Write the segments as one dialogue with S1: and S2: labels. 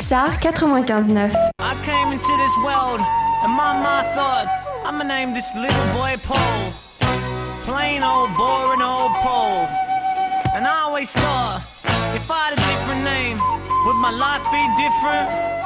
S1: Pulsar 95.9.
S2: I came into this world and my mom thought I'ma name this little boy Paul. Plain old boring old Paul. And I always thought if I had a different name, would my life be different?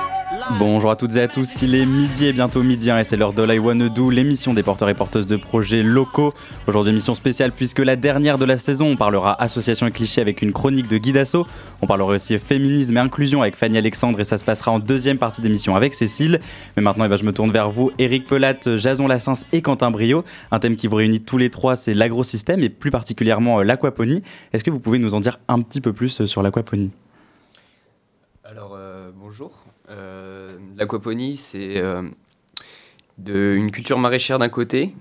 S3: Bonjour à toutes et à tous, il est midi et bientôt midi hein, et c'est l'heure de Do, l'émission des porteurs et porteuses de projets locaux. Aujourd'hui émission spéciale puisque la dernière de la saison, on parlera association et clichés avec une chronique de Guy Dassault. On parlera aussi féminisme et inclusion avec Fanny Alexandre et ça se passera en deuxième partie d'émission avec Cécile. Mais maintenant eh ben, je me tourne vers vous, Eric Pelat, Jason Lassens et Quentin Brio. Un thème qui vous réunit tous les trois, c'est l'agrosystème et plus particulièrement euh, l'aquaponie. Est-ce que vous pouvez nous en dire un petit peu plus euh, sur l'aquaponie
S4: Alors euh, bonjour. Euh, l'aquaponie, c'est euh, une culture maraîchère d'un côté,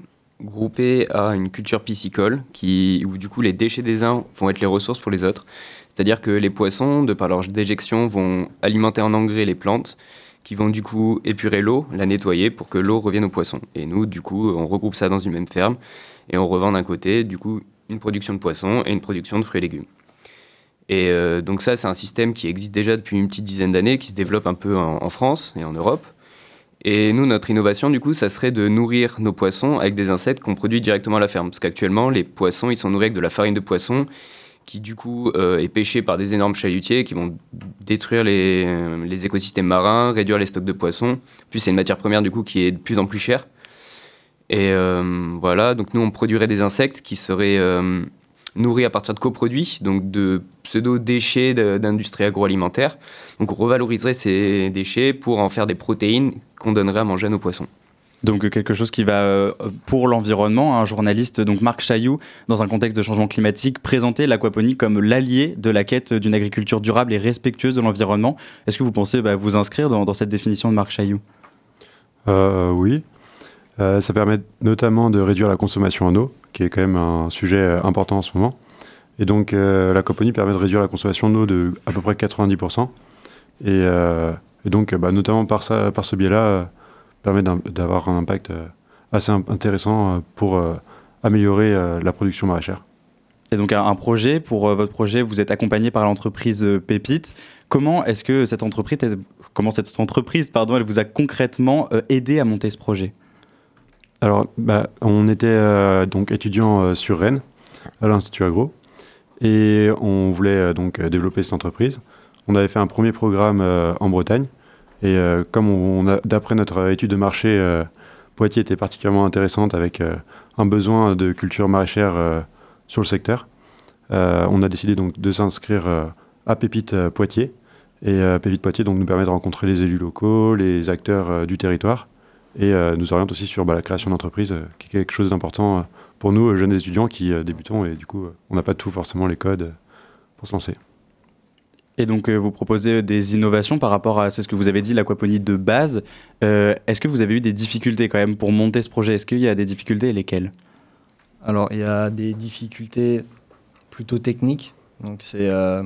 S4: groupée à une culture piscicole, qui, où du coup les déchets des uns vont être les ressources pour les autres. C'est-à-dire que les poissons, de par leur déjection, vont alimenter en engrais les plantes, qui vont du coup épurer l'eau, la nettoyer pour que l'eau revienne aux poissons. Et nous, du coup, on regroupe ça dans une même ferme et on revend d'un côté, du coup, une production de poissons et une production de fruits et légumes. Et euh, donc ça, c'est un système qui existe déjà depuis une petite dizaine d'années, qui se développe un peu en, France et en Europe. Et nous, notre innovation, du coup, ça serait de nourrir nos poissons avec des insectes qu'on produit directement à la ferme. Parce qu'actuellement, les poissons, ils sont nourris avec de la farine de poisson qui, du coup, euh, est pêchée par des énormes chalutiers qui vont détruire les, les, écosystèmes marins, réduire les stocks de poissons. Puis c'est une matière première, du coup, qui est de plus en plus chère. Et euh, voilà, donc nous, on produirait des insectes qui seraient euh, nourris à partir de coproduits, donc de pseudo-déchets d'industrie agroalimentaire. Donc on revaloriserait ces déchets pour en faire des protéines qu'on donnerait à manger à nos poissons.
S3: Donc quelque chose qui va euh, pour l'environnement, un journaliste donc Marc Chailloux, dans un contexte de changement climatique, présenter l'aquaponie comme l'allié de la quête d'une agriculture durable et respectueuse de l'environnement. Est-ce que vous pensez bah, vous inscrire dans, dans, cette définition de Marc Chailloux?
S5: Euh, Oui, euh, ça permet notamment de réduire la consommation en eau, qui est quand même un sujet important en ce moment. Et donc euh, l'aquaponie permet de réduire la consommation d'eau de à peu près 90%. Et, euh, donc bah, notamment par, par ce biais-là, euh, permet d'avoir un impact euh, assez intéressant pour euh, améliorer la production maraîchère.
S3: Et donc un, projet, pour votre projet, vous êtes accompagné par l'entreprise Pépite. Comment est-ce que cette entreprise, comment cette entreprise, pardon, elle vous a concrètement aidé à monter ce projet?
S5: Alors, bah, on était donc étudiant sur Rennes, à l'Institut Agro et on voulait donc développer cette entreprise. On avait fait un premier programme euh, en Bretagne et euh, comme d'après notre étude de marché, euh, Poitiers était particulièrement intéressante avec un besoin de culture maraîchère sur le secteur, on a décidé donc de s'inscrire à Pépite Poitiers. Et Pépite Poitiers nous permet de rencontrer les élus locaux, les acteurs du territoire et nous oriente aussi sur bah, la création d'entreprises, qui est quelque chose d'important pour nous, jeunes étudiants qui débutons, et du coup, on n'a pas tout forcément les codes pour se lancer.
S3: Et donc, euh, vous proposez des innovations par rapport à ce que vous avez dit, l'aquaponie de base. Euh, Est-ce que vous avez eu des difficultés quand même pour monter ce projet? Est-ce qu'il y a des difficultés et lesquelles?
S6: Alors, il y a des difficultés plutôt techniques. Donc, c'est, euh,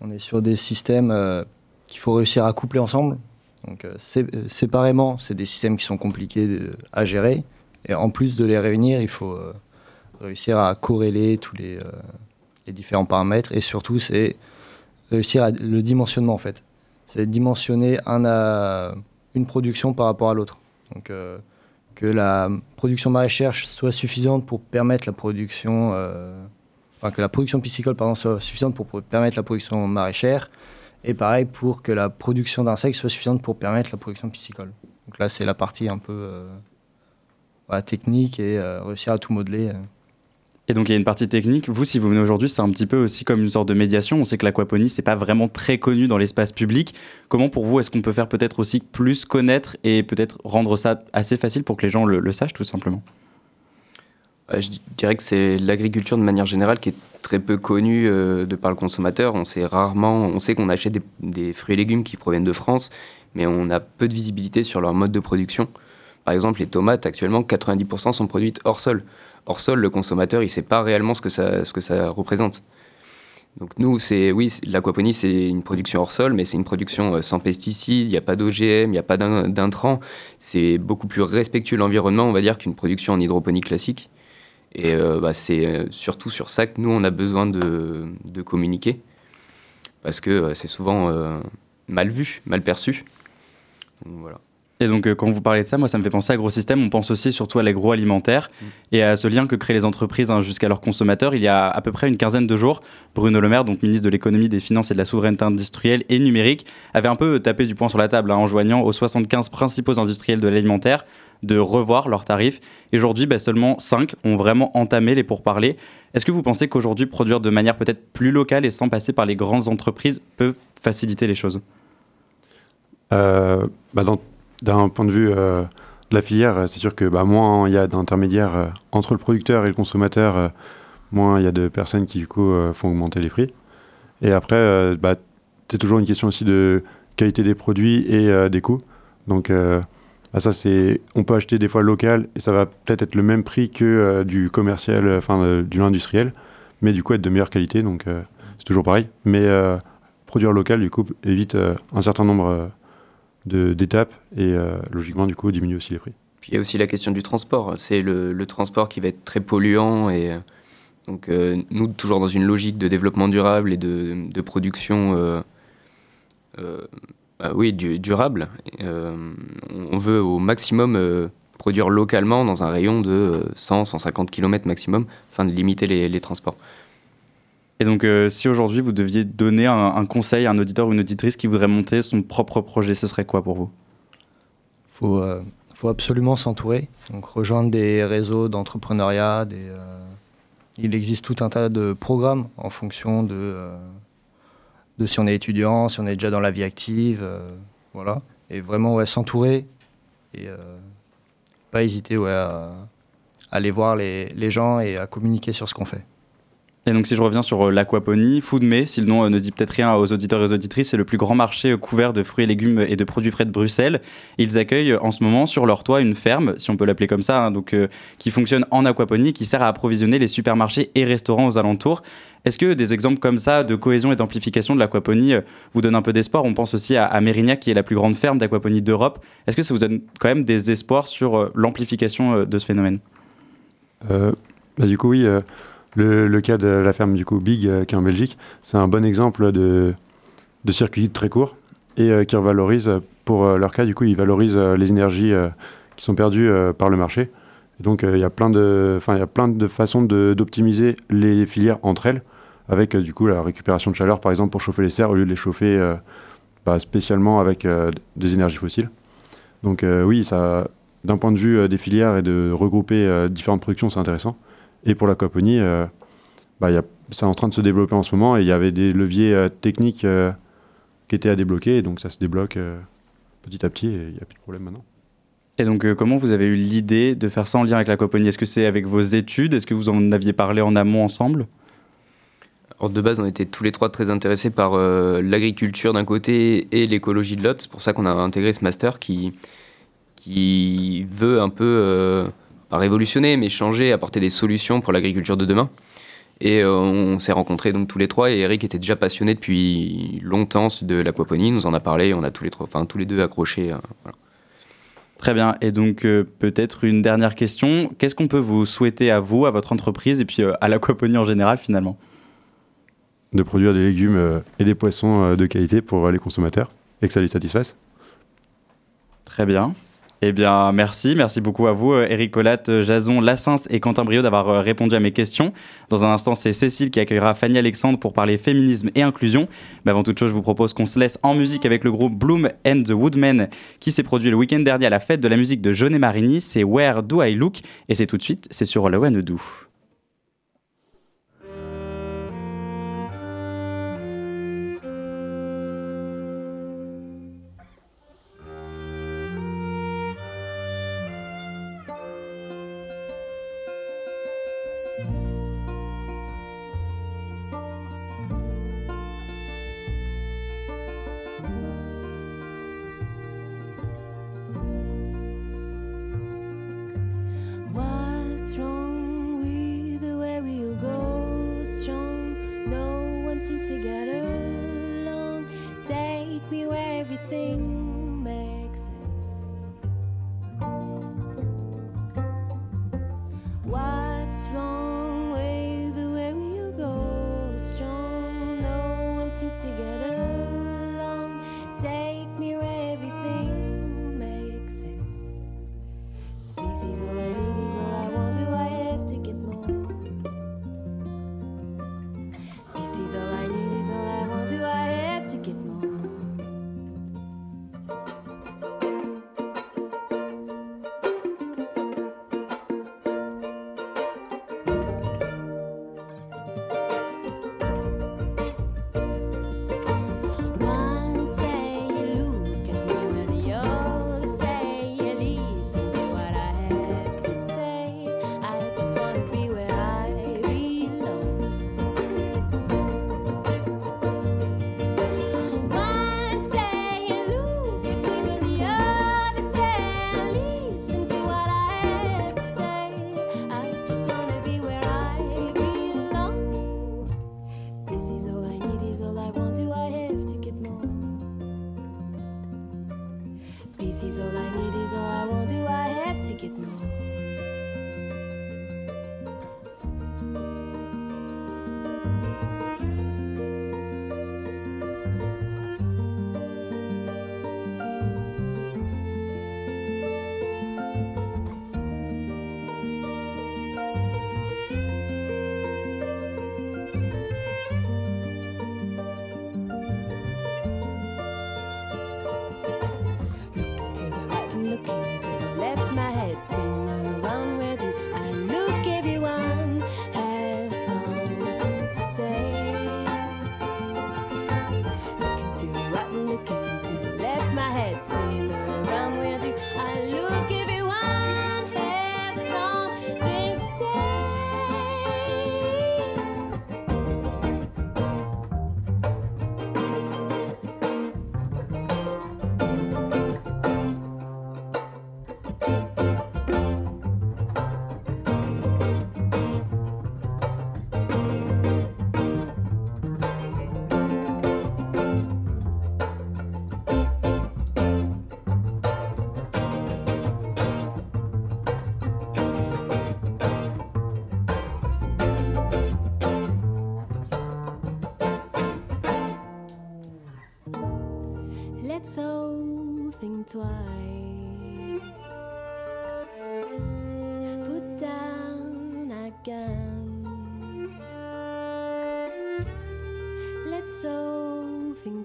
S6: on est sur des systèmes euh, qu'il faut réussir à coupler ensemble. Donc, séparément, c'est des systèmes qui sont compliqués à gérer. Et en plus de les réunir, il faut réussir à corréler tous les, différents paramètres. Et surtout, c'est réussir à, le dimensionnement en fait. C'est dimensionner une production par rapport à l'autre. Donc euh, que la production maraîchère soit suffisante pour permettre la production, euh, enfin que la production piscicole pardon, soit suffisante pour permettre la production maraîchère, et pareil pour que la production d'insectes soit suffisante pour permettre la production piscicole. Donc là c'est la partie un peu euh, voilà, technique et euh, réussir à tout modeler. euh.
S3: Et donc il y a une partie technique. Vous, si vous venez aujourd'hui, c'est un petit peu aussi comme une sorte de médiation. On sait que l'aquaponie, c'est pas vraiment très connu dans l'espace public. Comment pour vous, est-ce qu'on peut faire peut-être aussi plus connaître et peut-être rendre ça assez facile pour que les gens le, le sachent tout simplement?
S4: Je dirais que c'est l'agriculture de manière générale qui est très peu connue euh, de par le consommateur. On sait rarement, on sait qu'on achète des, fruits et légumes qui proviennent de France, mais on a peu de visibilité sur leur mode de production. Par exemple, les tomates, actuellement, 90% sont produites hors sol. Hors sol, le consommateur, il ne sait pas réellement ce que ça, ce que ça représente. Donc nous, c'est oui, l'aquaponie, c'est une production hors sol, mais c'est une production sans pesticides, il n'y a pas d'OGM, il n'y a pas d'intrants. C'est beaucoup plus respectueux de l'environnement, on va dire, qu'une production en hydroponie classique. Et euh, bah, c'est surtout sur ça que nous, on a besoin de, de communiquer. Parce que euh, c'est souvent euh, mal vu, mal perçu. Voilà.
S3: Et donc, euh, quand vous parlez de ça, moi, ça me fait penser à gros système. On pense aussi surtout à l'agroalimentaire
S4: Mm.
S3: et à ce lien que créent les entreprises hein, jusqu'à leurs consommateurs. Il y a à peu près une quinzaine de jours, Bruno Le Maire, donc ministre de l'économie, des finances et de la souveraineté industrielle et numérique, avait un peu tapé du poing sur la table hein, en joignant aux 75 principaux industriels de l'alimentaire de revoir leurs tarifs. Et aujourd'hui, bah, seulement 5 ont vraiment entamé les pourparlers. Est-ce que vous pensez qu'aujourd'hui, produire de manière peut-être plus locale et sans passer par les grandes entreprises peut faciliter les choses?
S5: Euh, bah, dans- D'un point de vue euh, de la filière, euh, c'est sûr que bah, moins il y a d'intermédiaires euh, entre le producteur et le consommateur, moins il y a de personnes qui du coup font augmenter les prix. Et après, bah, c'est toujours une question aussi de qualité des produits et des coûts. Donc bah, ça c'est, on peut acheter des fois local et ça va peut-être être le même prix que du commercial, enfin du industriel, mais du coup être de meilleure qualité. Donc c'est toujours pareil. Mais produire local du coup évite un certain nombre d'étapes et euh, logiquement du coup diminue aussi les prix.
S4: Puis il y a aussi la question du transport. C'est le, transport qui va être très polluant et euh, donc euh, nous toujours dans une logique de développement durable et de, production, bah oui, du- durable. On veut au maximum produire localement dans un rayon de 100-150 km maximum, afin de limiter les transports.
S3: Et donc, euh, si aujourd'hui vous deviez donner un, conseil à un auditeur ou une auditrice qui voudrait monter son propre projet, ce serait quoi pour vous?
S6: Faut, euh, faut absolument s'entourer, donc rejoindre des réseaux d'entrepreneuriat. Euh, il existe tout un tas de programmes en fonction de, euh, de si on est étudiant, si on est déjà dans la vie active, voilà. Et vraiment ouais, s'entourer et pas hésiter ouais, à, aller voir les gens et à communiquer sur ce qu'on fait.
S3: Et donc, si je reviens sur euh, l'aquaponie, Foodme, si le nom euh, ne dit peut-être rien aux auditeurs et aux auditrices, c'est le plus grand marché euh, couvert de fruits et légumes et de produits frais de Bruxelles. Ils accueillent en ce moment sur leur toit une ferme, si on peut l'appeler comme ça, hein, donc, qui fonctionne en aquaponie qui sert à approvisionner les supermarchés et restaurants aux alentours. Est-ce que des exemples comme ça de cohésion et d'amplification de l'aquaponie vous donnent un peu d'espoir? On pense aussi à, à Mérignac, qui est la plus grande ferme d'aquaponie d'Europe. Est-ce que ça vous donne quand même des espoirs sur l'amplification de ce phénomène?
S5: Bah, du coup oui, le, cas de la ferme du coup Big euh, qui est en Belgique, c'est un bon exemple de, de circuit très court et euh, qui revalorise euh, pour leur cas du coup ils valorisent les énergies qui sont perdues par le marché. Donc il y a plein de, il y a plein de façons d'optimiser les filières entre elles avec du coup la récupération de chaleur par exemple pour chauffer les serres au lieu de les chauffer bah, spécialement avec des énergies fossiles. Donc oui, d'un point de vue des filières et de regrouper différentes productions, c'est intéressant. Et pour l'aquaponie, euh, bah, c'est en train de se développer en ce moment et il y avait des leviers euh, techniques euh, qui étaient à débloquer, et donc ça se débloque euh, petit à petit et il n'y a plus de problème maintenant.
S3: Et donc, euh, comment vous avez eu l'idée de faire ça en lien avec l'aquaponie Est-ce que c'est avec vos études? Est-ce que vous en aviez parlé en amont ensemble?
S4: Alors de base, on était tous les trois très intéressés par euh, l'agriculture d'un côté et l'écologie de l'autre. C'est pour ça qu'on a intégré ce master qui, qui veut un peu, euh, pas révolutionner, mais changer, apporter des solutions pour l'agriculture de demain. Et euh, on s'est rencontrés donc tous les trois et Eric était déjà passionné depuis longtemps de l'aquaponie, il nous en a parlé, on a tous les trois, enfin tous les deux accrochés. euh, voilà.
S3: Très bien. Et donc, euh, peut-être une dernière question. Qu'est-ce qu'on peut vous souhaiter à vous, à votre entreprise et puis euh, à l'aquaponie en général finalement?
S5: De produire des légumes euh, et des poissons euh, de qualité pour euh, les consommateurs et que ça les satisfasse.
S3: Très bien. Eh bien, merci. Merci beaucoup à vous, euh, Eric Polat, euh, Jason Lassens et Quentin Brio d'avoir euh, répondu à mes questions. Dans un instant, c'est Cécile qui accueillera Fanny Alexandre pour parler féminisme et inclusion. Mais avant toute chose, je vous propose qu'on se laisse en musique avec le groupe Bloom and the Woodmen qui s'est produit le week-end dernier à la fête de la musique de Johnny Marini. C'est Where Do I Look? Et c'est tout de suite, c'est sur le One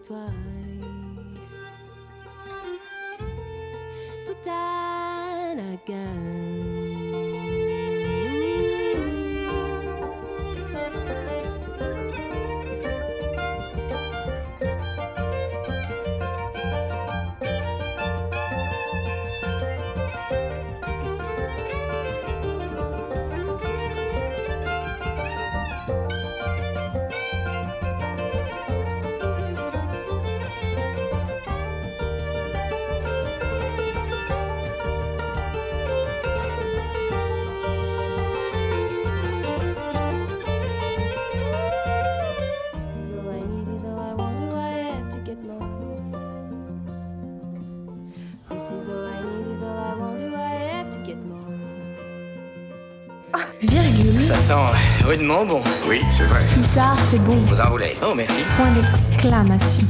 S1: twice. But then
S7: again.
S8: Ça sent rudement bon.
S9: Oui, c'est vrai.
S7: pulsar, c'est bon.
S8: Vous en voulez Oh, merci.
S7: Point d'exclamation.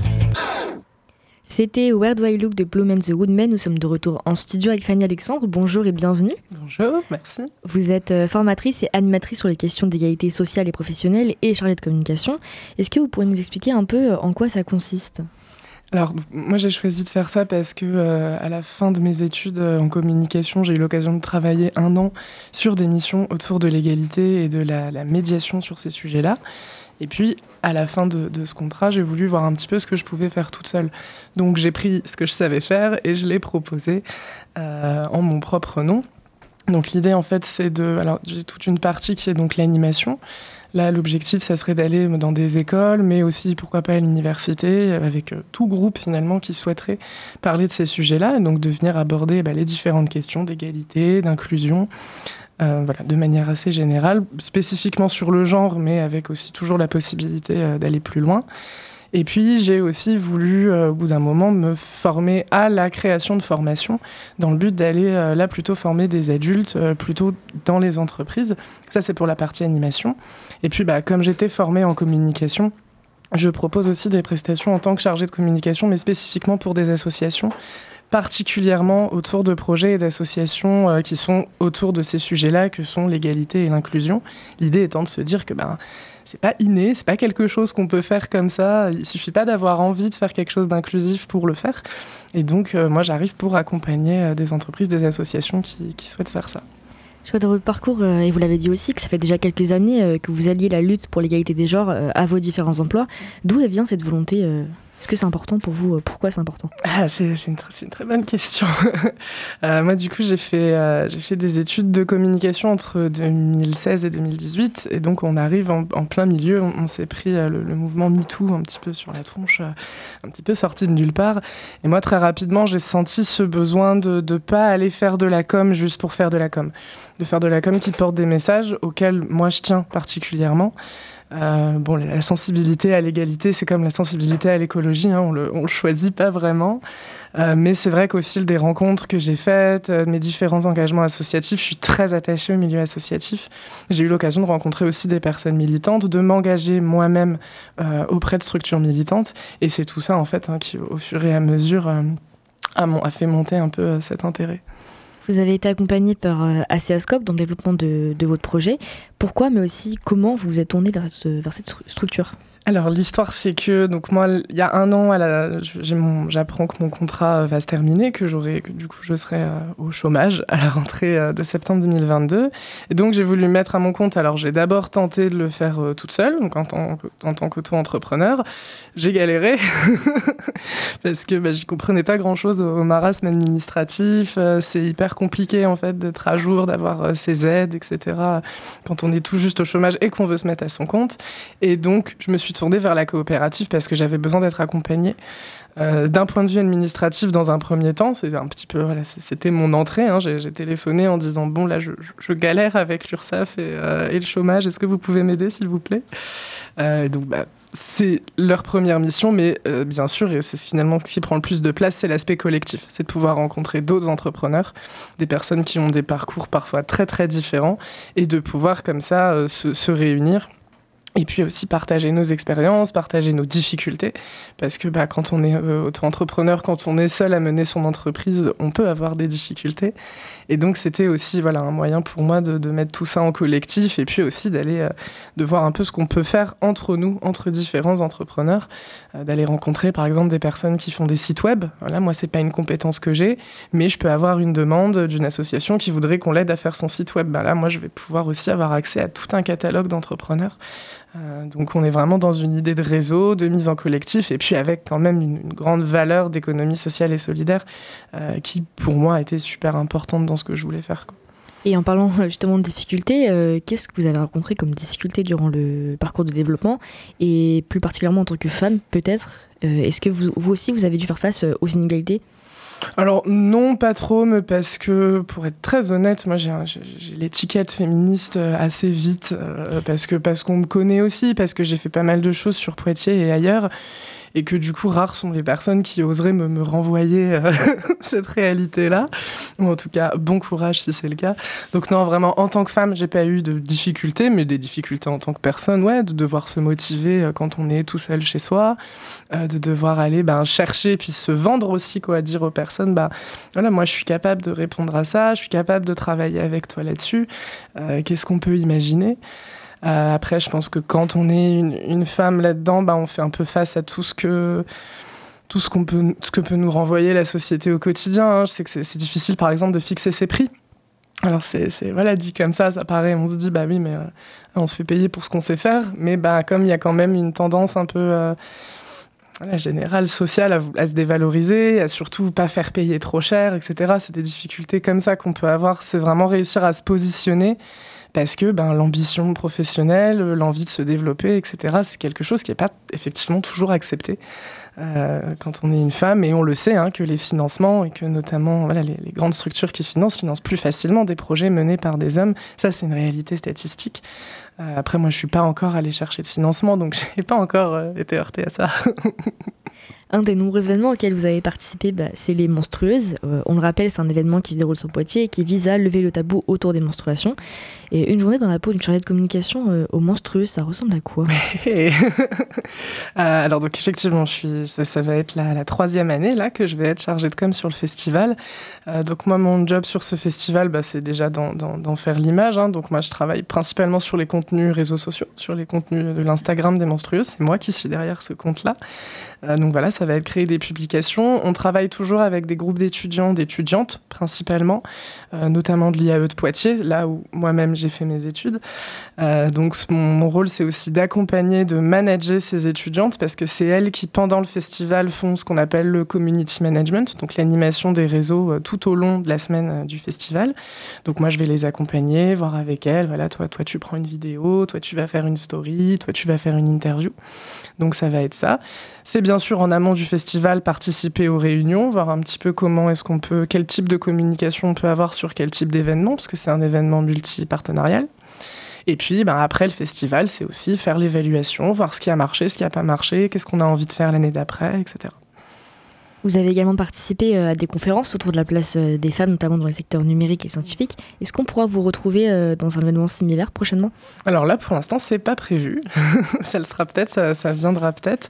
S10: C'était Where Do I Look de Bloom and the Woodmen. Nous sommes de retour en studio avec Fanny Alexandre. Bonjour et bienvenue.
S11: Bonjour, merci.
S10: Vous êtes euh, formatrice et animatrice sur les questions d'égalité sociale et professionnelle et chargée de communication. Est-ce que vous pourriez nous expliquer un peu euh, en quoi ça consiste?
S11: Alors, moi j'ai choisi de faire ça parce que euh, à la fin de mes études euh, en communication, j'ai eu l'occasion de travailler un an sur des missions autour de l'égalité et de la, médiation sur ces sujets-là. Et puis, à la fin de, de ce contrat, j'ai voulu voir un petit peu ce que je pouvais faire toute seule. Donc, j'ai pris ce que je savais faire et je l'ai proposé euh, en mon propre nom. Donc, l'idée, en fait, c'est de. Alors, j'ai toute une partie qui est donc l'animation. Là, l'objectif, ça serait d'aller dans des écoles, mais aussi, pourquoi pas, à l'université, avec euh, tout groupe finalement qui souhaiterait parler de ces sujets-là, et donc de venir aborder bah, les différentes questions d'égalité, d'inclusion, euh, voilà, de manière assez générale, spécifiquement sur le genre, mais avec aussi toujours la possibilité euh, d'aller plus loin. Et puis, j'ai aussi voulu, euh, au bout d'un moment, me former à la création de formation, dans le but d'aller euh, là plutôt former des adultes, euh, plutôt dans les entreprises. Ça, c'est pour la partie animation. Et puis, bah, comme j'étais formée en communication, je propose aussi des prestations en tant que chargée de communication, mais spécifiquement pour des associations, particulièrement autour de projets et d'associations euh, qui sont autour de ces sujets-là, que sont l'égalité et l'inclusion. L'idée étant de se dire que ben, c'est pas inné, c'est pas quelque chose qu'on peut faire comme ça. Il suffit pas d'avoir envie de faire quelque chose d'inclusif pour le faire. Et donc, euh, moi, j'arrive pour accompagner euh, des entreprises, des associations qui, souhaitent faire ça.
S10: Je vois dans votre parcours, et vous l'avez dit aussi, que ça fait déjà quelques années que vous alliez la lutte pour l'égalité des genres à vos différents emplois. D'où vient cette volonté Est-ce que c'est important pour vous euh, Pourquoi c'est important?
S11: Ah, c'est une, très bonne question. Euh, moi, du coup, j'ai fait, euh, j'ai fait des études de communication entre 2016 et 2018. Et donc, on arrive en, plein milieu. On, s'est pris le, le mouvement MeToo un petit peu sur la tronche, un petit peu sorti de nulle part. Et moi, très rapidement, j'ai senti ce besoin de ne pas aller faire de la com juste pour faire de la com. De faire de la com qui porte des messages auxquels moi, je tiens particulièrement. Euh, bon, la sensibilité à l'égalité, c'est comme la sensibilité à l'écologie, hein, on, le, le choisit pas vraiment. Euh, mais c'est vrai qu'au fil des rencontres que j'ai faites, euh, mes différents engagements associatifs, je suis très attachée au milieu associatif. J'ai eu l'occasion de rencontrer aussi des personnes militantes, de m'engager moi-même auprès de structures militantes. Et c'est tout ça, en fait, hein, qui, au fur et à mesure, a, fait monter un peu cet intérêt.
S10: Vous avez été accompagné par euh, ACAScope dans le développement de, votre projet. Pourquoi, mais aussi comment vous vous êtes tourné vers, ce- vers cette stru- structure?
S11: Alors l'histoire c'est que donc moi il y a un an j'apprends que mon contrat euh, va se terminer que j'aurai du coup je serai euh, au chômage à la rentrée de septembre 2022 et donc j'ai voulu me mettre à mon compte alors j'ai d'abord tenté de le faire toute seule donc en tant qu'auto-entrepreneur. J'ai galéré parce que bah, j'y comprenais pas grand chose au, marasme administratif c'est hyper compliqué en fait d'être à jour d'avoir euh, ses aides etc quand on est tout juste au chômage et qu'on veut se mettre à son compte et donc, je me suis tournée vers la coopérative parce que j'avais besoin d'être accompagnée. Euh, D'un point de vue administratif, dans un premier temps, c'est un petit peu, c'était mon entrée. hein. J'ai téléphoné en disant bon là, je, galère avec l'URSSAF et, euh, et le chômage. Est-ce que vous pouvez m'aider, s'il vous plaît? Donc, bah, c'est leur première mission, mais euh, bien sûr, et c'est finalement ce qui prend le plus de place, c'est l'aspect collectif. C'est de pouvoir rencontrer d'autres entrepreneurs, des personnes qui ont des parcours parfois très très différents, et de pouvoir comme ça euh, se, se réunir et puis aussi partager nos expériences, partager nos difficultés, parce que bah, quand on est euh, auto-entrepreneur, quand on est seul à mener son entreprise, on peut avoir des difficultés. Et donc c'était aussi voilà un moyen pour moi de, mettre tout ça en collectif, et puis aussi d'aller euh, de voir un peu ce qu'on peut faire entre nous, entre différents entrepreneurs, euh, d'aller rencontrer par exemple des personnes qui font des sites web. Voilà, moi c'est pas une compétence que j'ai, mais je peux avoir une demande d'une association qui voudrait qu'on l'aide à faire son site web. Ben là, moi je vais pouvoir aussi avoir accès à tout un catalogue d'entrepreneurs euh, donc on est vraiment dans une idée de réseau, de mise en collectif, et puis avec quand même une, grande valeur d'économie sociale et solidaire euh, qui pour moi a été super importante dans ce que je voulais faire.
S10: Et en parlant justement de difficultés, euh, qu'est-ce que vous avez rencontré comme difficulté durant le parcours de développement? Et plus particulièrement en tant que femme peut-être euh, Est-ce que vous, vous, aussi vous avez dû faire face aux inégalités?
S11: Alors non, pas trop, mais parce que, pour être très honnête, moi j'ai l'étiquette féministe assez vite, euh, parce que parce qu'on me connaît aussi, parce que j'ai fait pas mal de choses sur Poitiers et ailleurs, et que du coup, rares sont les personnes qui oseraient me, me renvoyer euh, cette réalité-là. Ou en tout cas, bon courage si c'est le cas. Donc non, vraiment, en tant que femme, j'ai pas eu de difficultés, mais des difficultés en tant que personne, ouais, de devoir se motiver euh, quand on est tout seul chez soi, euh, de devoir aller ben, chercher, puis se vendre aussi, quoi, dire aux personnes, bah voilà, moi je suis capable de répondre à ça, je suis capable de travailler avec toi là-dessus. Qu'est-ce qu'on peut imaginer? Euh, après, je pense que quand on est une, femme là-dedans, bah, on fait un peu face à tout ce que tout ce, qu'on peut, ce que peut nous renvoyer la société au quotidien. Hein. Je sais que c'est difficile, par exemple, de fixer ses prix. Alors c'est voilà dit comme ça, ça paraît, on se dit bah oui mais euh, on se fait payer pour ce qu'on sait faire, mais bah comme il y a quand même une tendance un peu euh, générale sociale à, à, se dévaloriser, à surtout pas faire payer trop cher, etc. C'est des difficultés comme ça qu'on peut avoir. C'est vraiment réussir à se positionner parce que ben, l'ambition professionnelle, l'envie de se développer, etc., c'est quelque chose qui n'est pas effectivement toujours accepté euh, quand on est une femme. Et on le sait, hein, que les financements et que notamment voilà, les, les, grandes structures qui financent financent plus facilement des projets menés par des hommes. Ça, c'est une réalité statistique. Euh, après, moi, je suis pas encore allée chercher de financement, donc je n'ai pas encore euh, été heurtée à ça.
S10: Un des nombreux événements auxquels vous avez participé, bah, c'est les menstrueuses. Euh, on le rappelle, c'est un événement qui se déroule sur Poitiers et qui vise à lever le tabou autour des menstruations. Et une journée dans la peau d'une chargée de communication euh, aux menstrueuses, ça ressemble à quoi?
S11: Alors donc effectivement, je suis, ça, va être la, troisième année là que je vais être chargée de com sur le festival. Euh, donc moi, mon job sur ce festival, bah, c'est déjà d'en faire l'image. Hein. Donc moi, je travaille principalement sur les contenus réseaux sociaux, sur les contenus de l'Instagram des menstrueuses. C'est moi qui suis derrière ce compte-là. Euh, donc voilà, ça va être créer des publications. On travaille toujours avec des groupes d'étudiants, d'étudiantes principalement, euh, notamment de l'IAE de Poitiers, là où moi-même j'ai fait mes études. Euh, donc mon, rôle, c'est aussi d'accompagner, de manager ces étudiantes parce que c'est elles qui, pendant le festival, font ce qu'on appelle le community management, donc l'animation des réseaux tout au long de la semaine du festival. Donc moi, je vais les accompagner, voir avec elles. Voilà, toi, toi, tu prends une vidéo, toi, tu vas faire une story, toi, tu vas faire une interview. Donc ça va être ça. C'est bien sûr en amont du festival participer aux réunions, voir un petit peu comment est-ce qu'on peut, quel type de communication on peut avoir sur quel type d'événement, parce que c'est un événement multi-partenarial. Et puis, ben, après le festival, c'est aussi faire l'évaluation, voir ce qui a marché, ce qui n'a pas marché, qu'est-ce qu'on a envie de faire l'année d'après, etc.
S10: Vous avez également participé à des conférences autour de la place des femmes, notamment dans les secteurs numériques et scientifiques. Est-ce qu'on pourra vous retrouver dans un événement similaire prochainement?
S11: Alors là, pour l'instant, c'est pas prévu. ça le sera peut-être, ça, viendra peut-être.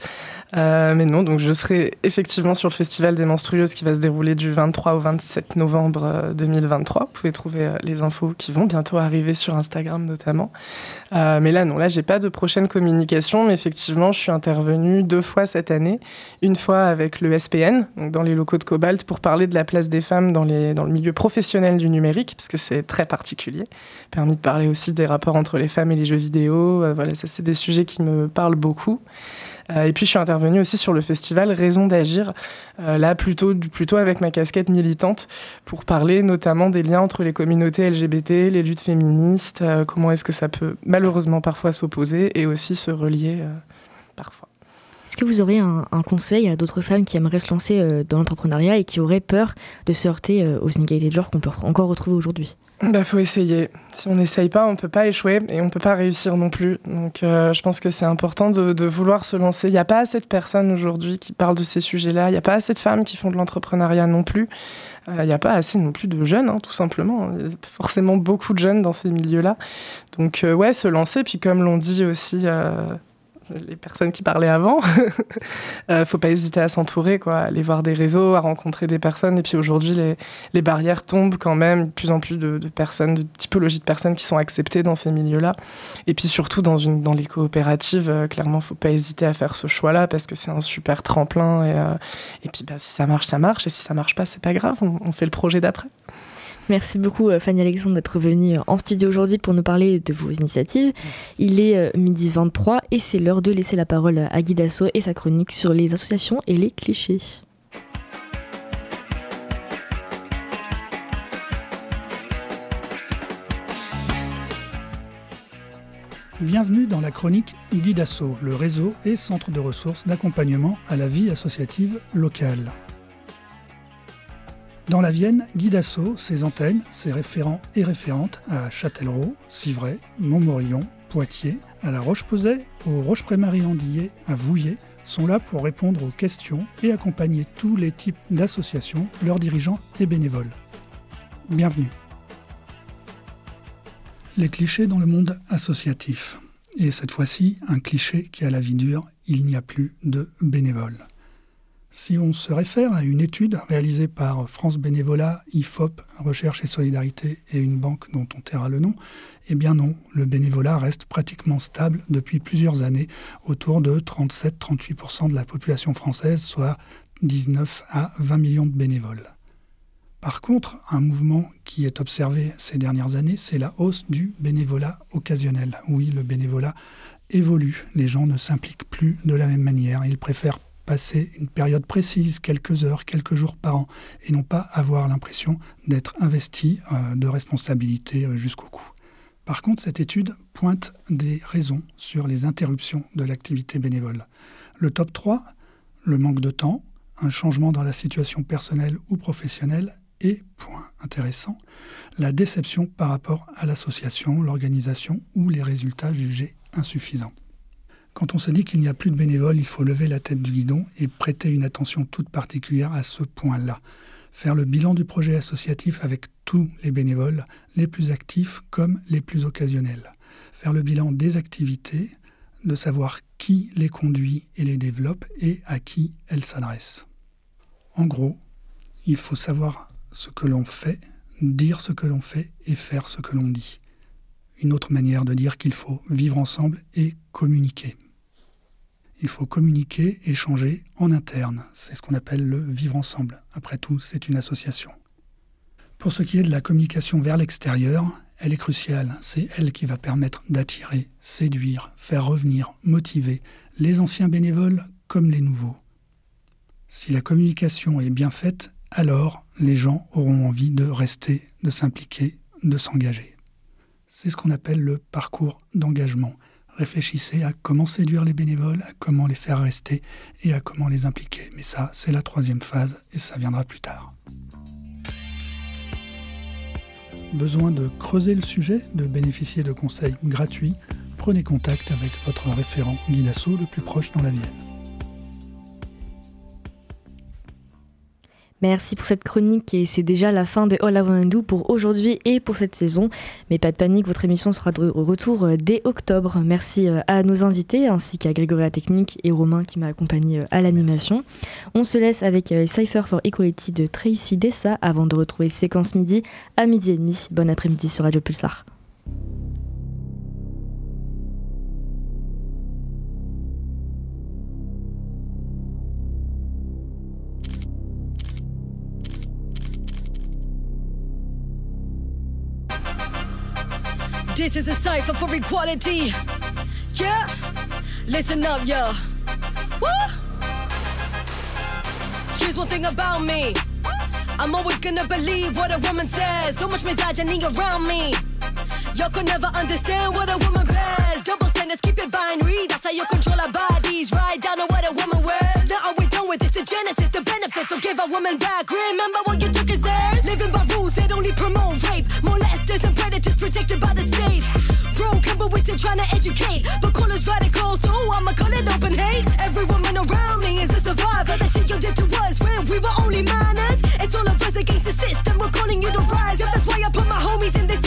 S11: Euh, mais non, donc je serai effectivement sur le Festival des Menstrueuses qui va se dérouler du 23 au 27 novembre 2023. Vous pouvez trouver les infos qui vont bientôt arriver sur Instagram notamment. Euh, mais là, non, là, j'ai pas de prochaine communication. Mais effectivement, je suis intervenue deux fois cette année. Une fois avec le SPN, dans les locaux de Cobalt, pour parler de la place des femmes dans, le milieu professionnel du numérique, parce que c'est très particulier. Permis de parler aussi des rapports entre les femmes et les jeux vidéo. Euh, voilà, ça, c'est des sujets qui me parlent beaucoup. Euh, et puis, je suis intervenue aussi sur le festival Raison d'agir, euh, là, plutôt, avec ma casquette militante, pour parler notamment des liens entre les communautés LGBT, les luttes féministes, comment est-ce que ça peut malheureusement parfois s'opposer et aussi se relier.
S10: Est-ce que vous auriez un, conseil à d'autres femmes qui aimeraient se lancer euh, dans l'entrepreneuriat et qui auraient peur de se heurter euh, aux inégalités de genre qu'on peut encore retrouver aujourd'hui?
S11: Bah, faut essayer. Si on n'essaye pas, on peut pas échouer et on peut pas réussir non plus. Donc, euh, je pense que c'est important de, vouloir se lancer. Il n'y a pas assez de personnes aujourd'hui qui parlent de ces sujets-là. Il n'y a pas assez de femmes qui font de l'entrepreneuriat non plus. Il n'y a pas assez non plus de jeunes, hein, tout simplement. Il y a forcément beaucoup de jeunes dans ces milieux-là. Donc, ouais, se lancer. Puis, comme l'ont dit aussi les personnes qui parlaient avant. euh, faut pas hésiter à s'entourer, quoi, aller voir des réseaux, à rencontrer des personnes. Et puis aujourd'hui, les, barrières tombent quand même, de plus en plus de, personnes, de typologies de personnes qui sont acceptées dans ces milieux-là. Et puis surtout dans, une, dans les coopératives, euh, clairement, faut pas hésiter à faire ce choix-là parce que c'est un super tremplin. Et, euh, et puis bah, si ça marche, ça marche. Et si ça marche pas, c'est pas grave, on fait le projet d'après.
S10: Merci beaucoup euh, Fanny Alexandre d'être venue euh, en studio aujourd'hui pour nous parler de vos initiatives. Il est euh, midi 23 et c'est l'heure de laisser la parole à Guy Dassault et sa chronique sur les associations et les clichés.
S9: Bienvenue dans la chronique Guy Dassault, le réseau et centre de ressources d'accompagnement à la vie associative locale. Dans la Vienne, Guy Dassault, ses antennes, ses référents et référentes à Châtellerault, Civray, Montmorillon, Poitiers, à La Roche-Posay, aux Roche-Prémarie-Andillé, à Vouillé, sont là pour répondre aux questions et accompagner tous les types d'associations, leurs dirigeants et bénévoles. Bienvenue. Les clichés dans le monde associatif. Et cette fois-ci, un cliché qui a la vie dure, il n'y a plus de bénévoles. Si on se réfère à une étude réalisée par France Bénévolat, IFOP, Recherche et Solidarité et une banque dont on taira le nom, eh bien non, le bénévolat reste pratiquement stable depuis plusieurs années, autour de 37-38% de la population française, soit 19 à 20 millions de bénévoles. Par contre, un mouvement qui est observé ces dernières années, c'est la hausse du bénévolat occasionnel. Oui, le bénévolat évolue, les gens ne s'impliquent plus de la même manière, ils préfèrent passer une période précise, quelques heures, quelques jours par an, et non pas avoir l'impression d'être investi euh, de responsabilité euh, jusqu'au cou. Par contre, cette étude pointe des raisons sur les interruptions de l'activité bénévole. Le top 3, le manque de temps, un changement dans la situation personnelle ou professionnelle, et, point intéressant, la déception par rapport à l'association, l'organisation ou les résultats jugés insuffisants. Quand on se dit qu'il n'y a plus de bénévoles, il faut lever la tête du guidon et prêter une attention toute particulière à ce point-là. Faire le bilan du projet associatif avec tous les bénévoles, les plus actifs comme les plus occasionnels. Faire le bilan des activités, de savoir qui les conduit et les développe et à qui elles s'adressent. En gros, il faut savoir ce que l'on fait, dire ce que l'on fait et faire ce que l'on dit. Une autre manière de dire qu'il faut vivre ensemble et communiquer il faut communiquer, échanger en interne. C'est ce qu'on appelle le vivre ensemble. Après tout, c'est une association. Pour ce qui est de la communication vers l'extérieur, elle est cruciale. C'est elle qui va permettre d'attirer, séduire, faire revenir, motiver les anciens bénévoles comme les nouveaux. Si la communication est bien faite, alors les gens auront envie de rester, de s'impliquer, de s'engager. C'est ce qu'on appelle le parcours d'engagement réfléchissez à comment séduire les bénévoles, à comment les faire rester et à comment les impliquer. Mais ça, c'est la troisième phase et ça viendra plus tard. Besoin de creuser le sujet, de bénéficier de conseils gratuits? Prenez contact avec votre référent Guidasso le plus proche dans la Vienne.
S10: Merci pour cette chronique et c'est déjà la fin de All I pour aujourd'hui et pour cette saison. Mais pas de panique, votre émission sera de retour euh, dès octobre. Merci euh, à nos invités ainsi qu'à Grégoria Technique et Romain qui m'a accompagné euh, à l'animation. On se laisse avec Cypher for Equality de Tracy Dessa avant de retrouver Séquence Midi à midi et demi. Bon après-midi sur Radio Pulsar.
S12: This is a cipher for equality. Yeah, listen up, yo. Woo! Here's one thing about me. I'm always gonna believe what a woman says. So much misogyny around me. Y'all could never understand what a woman bears. Double standard Let's keep it binary. That's how you control our bodies. Right down to what a woman wears. Now are we done with this? The genesis, the benefits. So give a woman back. Remember what you took is theirs. Living by rules that only promote rape. Molesters and predators protected by the still trying to educate. But call us radical, so I'ma call it open hate. Every woman around me is a survivor. The shit you did to us when we were only minors. It's all of us against the system. We're calling you to rise. Yep, that's why I put my homies in this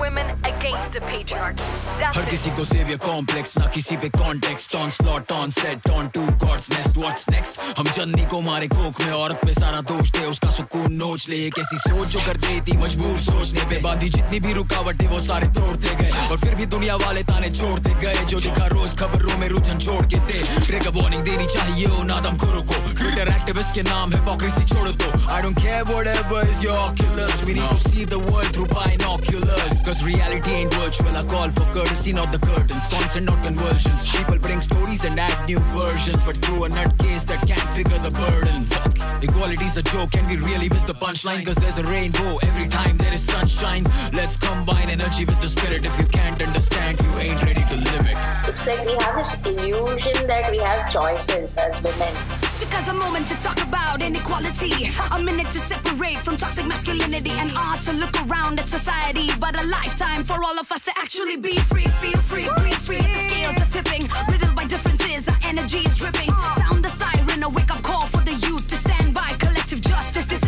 S13: women against the patriarchy. That's
S14: हर किसी को saviour complex ना किसी पे context on slot on set on to God's next what's next हम जन्नी को मारे कोक में औरत पे सारा दोष दे उसका सुकून नोच ले। एक ऐसी सोच जो कर देती मजबूर सोचने पे। बाधी जितनी भी रुकावटें वो सारे तोड़ते गए। और फिर भी दुनिया वाले ताने छोड़ते गए जो दिखा रोज खबरों में रुझान छोड़ के थे ब्रेकअप वार्निंग देनी चाहिए ओ नादम खोरो को ट्विटर एक्टिविस्ट के नाम हिपोक्रेसी छोड़ो तो I don't care whatever is your oculus we need to see the world through binoculars cause reality ain't virtual I call for courtesy not the curtains constant not conversions people bring stories and add new versions but through a nutcase that can't figure the burden fuck equality's a joke can we really miss the punchline cause there's a rainbow every time there is sunshine let's combine energy with the spirit if you can't understand you ain't ready to live it
S15: It's like we have this illusion that we have choices as women.
S12: Took us a moment to talk about inequality. A minute to separate from toxic masculinity and art to look around at society. But a lifetime for all of us to actually be free, feel free, breathe free. The scales are tipping, riddled by differences. Our energy is dripping. Sound the siren, a wake up call for the youth to stand by collective justice.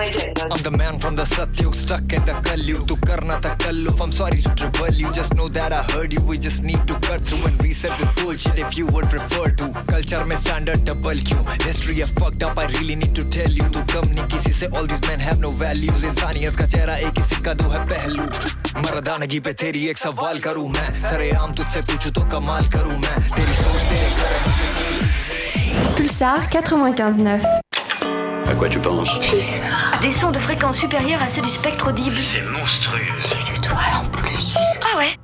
S16: My.
S17: I'm the man from the Satyug stuck in the Kalyu Tu karna tha kalluf I'm sorry to trouble you Just know that I heard you We just need to cut through and reset this bullshit If you would prefer to Culture में standard double Q History is fucked up I really need to tell you तू कम नहीं किसी से All these men have no values इंसानियत का चेहरा एक ही सिक्का दो है पहलू मर्दानगी पे तेरी एक सवाल करूँ मैं सरेआम तुझसे पूछूँ तो कमाल करूँ मैं तेरी सोच तेरे
S7: Pulsar 95.9.
S18: À quoi tu penses
S7: Pulsar.
S13: Des sons de fréquence supérieure à ceux du spectre audible.
S18: C'est monstrueux.
S7: Les étoiles en plus.
S13: Ah ouais